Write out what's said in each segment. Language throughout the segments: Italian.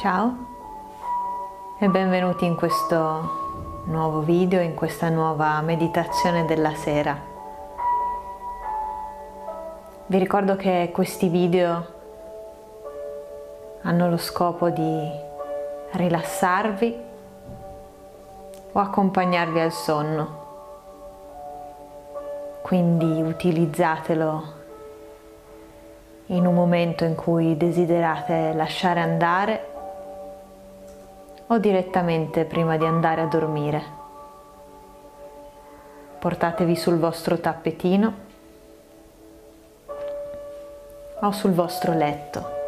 Ciao e benvenuti in questo nuovo video, in questa nuova meditazione della sera. Vi ricordo che questi video hanno lo scopo di rilassarvi o accompagnarvi al sonno. Quindi utilizzatelo in un momento in cui desiderate lasciare andare o direttamente prima di andare a dormire. Portatevi sul vostro tappetino o sul vostro letto.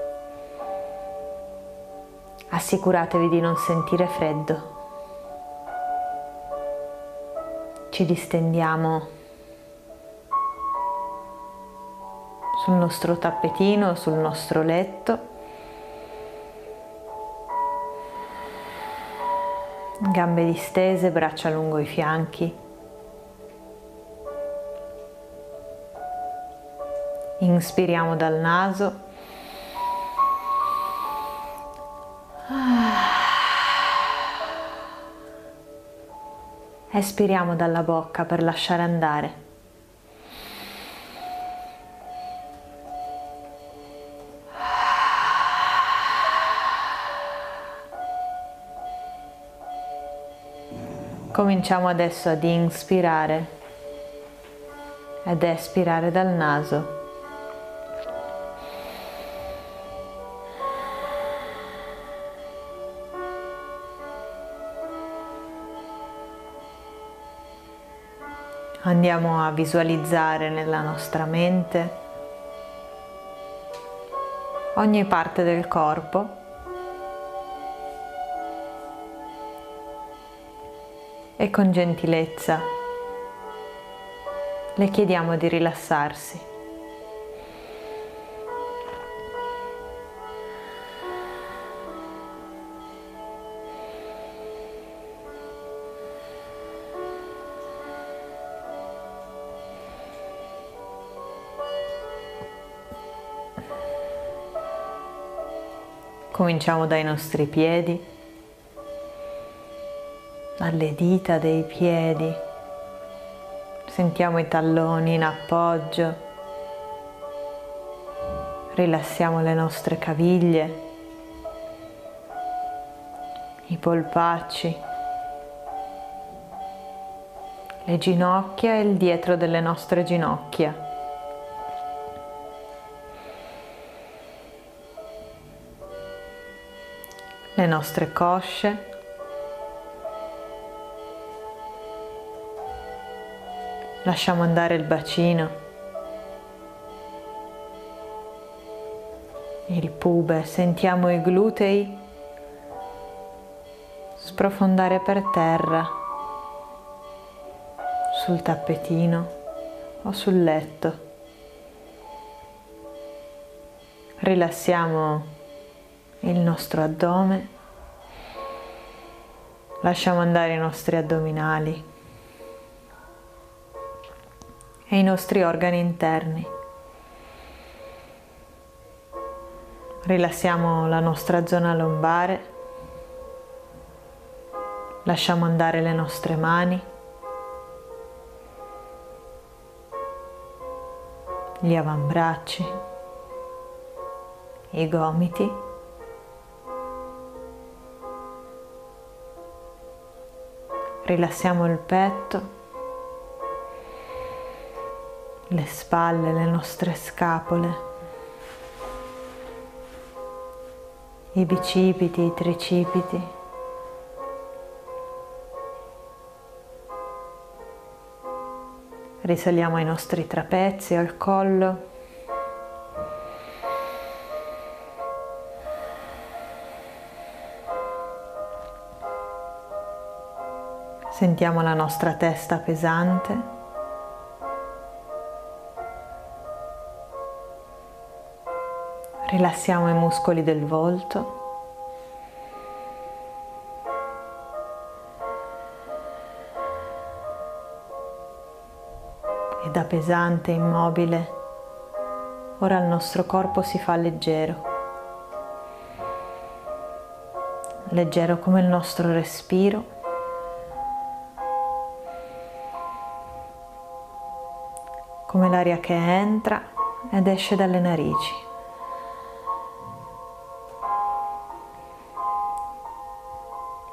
Assicuratevi di non sentire freddo. Ci distendiamo sul nostro tappetino, sul nostro letto gambe distese, braccia lungo i fianchi. Inspiriamo dal naso. Espiriamo dalla bocca per lasciare andare. Cominciamo adesso ad inspirare ed espirare dal naso. Andiamo a visualizzare nella nostra mente ogni parte del corpo e con gentilezza le chiediamo di rilassarsi. Cominciamo dai nostri piedi alle dita dei piedi. Sentiamo i talloni in appoggio. Rilassiamo le nostre caviglie, i polpacci, le ginocchia e il dietro delle nostre ginocchia. Le nostre cosce Lasciamo andare il bacino, il pube, sentiamo i glutei sprofondare per terra, sul tappetino o sul letto. Rilassiamo il nostro addome, lasciamo andare i nostri addominali e i nostri organi interni. Rilassiamo la nostra zona lombare, lasciamo andare le nostre mani, gli avambracci, i gomiti. Rilassiamo il petto le spalle, le nostre scapole, i bicipiti, i tricipiti. Risaliamo ai nostri trapezi, al collo. Sentiamo la nostra testa pesante. Rilassiamo i muscoli del volto. E da pesante e immobile, ora il nostro corpo si fa leggero. Leggero come il nostro respiro. come l'aria che entra ed esce dalle narici.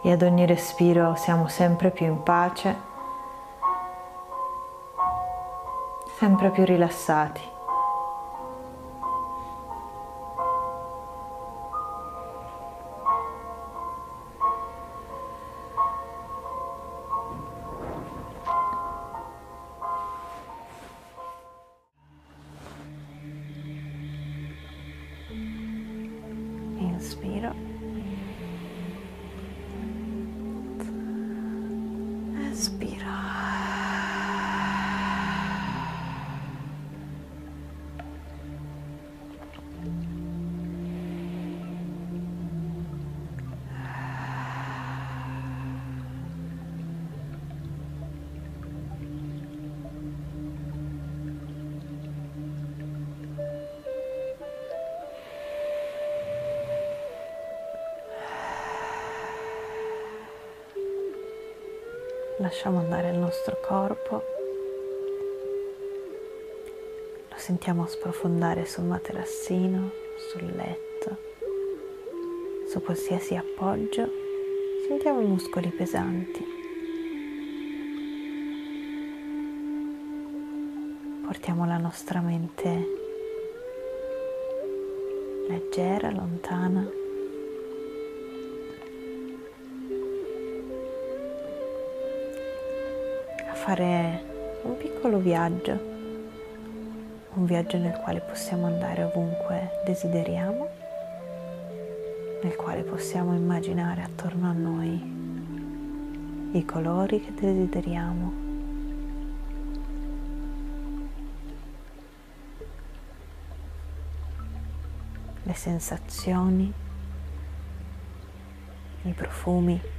E ad ogni respiro siamo sempre più in pace, sempre più rilassati. Inspiro. Lasciamo andare il nostro corpo, lo sentiamo sprofondare sul materassino, sul letto, su qualsiasi appoggio, sentiamo i muscoli pesanti. Portiamo la nostra mente leggera, lontana fare un piccolo viaggio, un viaggio nel quale possiamo andare ovunque desideriamo, nel quale possiamo immaginare attorno a noi i colori che desideriamo, le sensazioni, i profumi.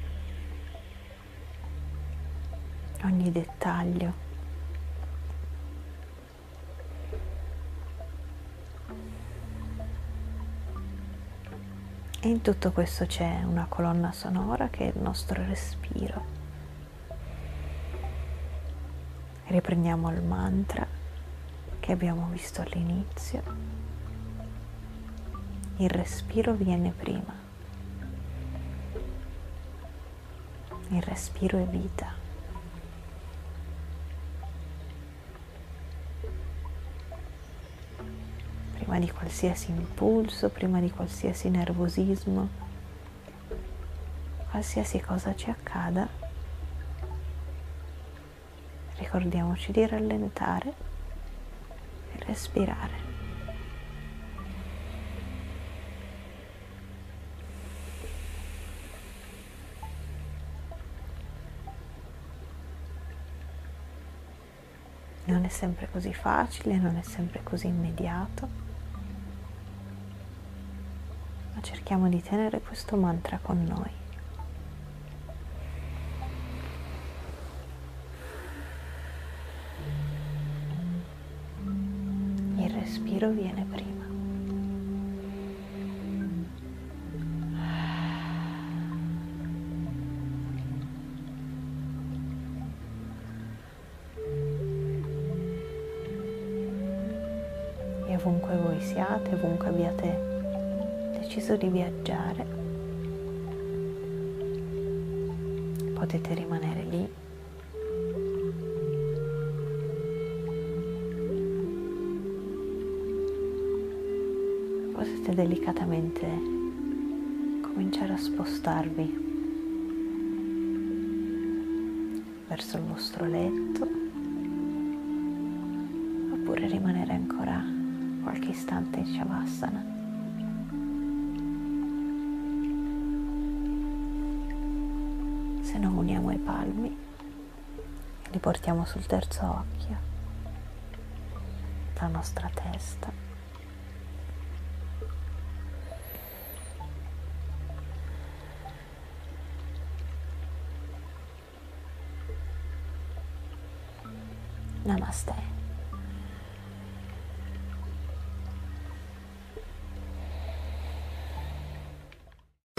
Ogni dettaglio. E in tutto questo c'è una colonna sonora che è il nostro respiro. Riprendiamo il mantra che abbiamo visto all'inizio. Il respiro viene prima. Il respiro è vita. Prima di qualsiasi impulso, prima di qualsiasi nervosismo, qualsiasi cosa ci accada, ricordiamoci di rallentare e respirare. Non è sempre così facile, non è sempre così immediato. Cerchiamo di tenere questo mantra con noi. Il respiro viene prima. E ovunque voi siate, ovunque abbiate deciso di viaggiare, potete rimanere lì. Potete delicatamente cominciare a spostarvi verso il vostro letto oppure rimanere ancora qualche istante in Shavasana. Se non uniamo i palmi li portiamo sul terzo occhio, la nostra testa. Namaste.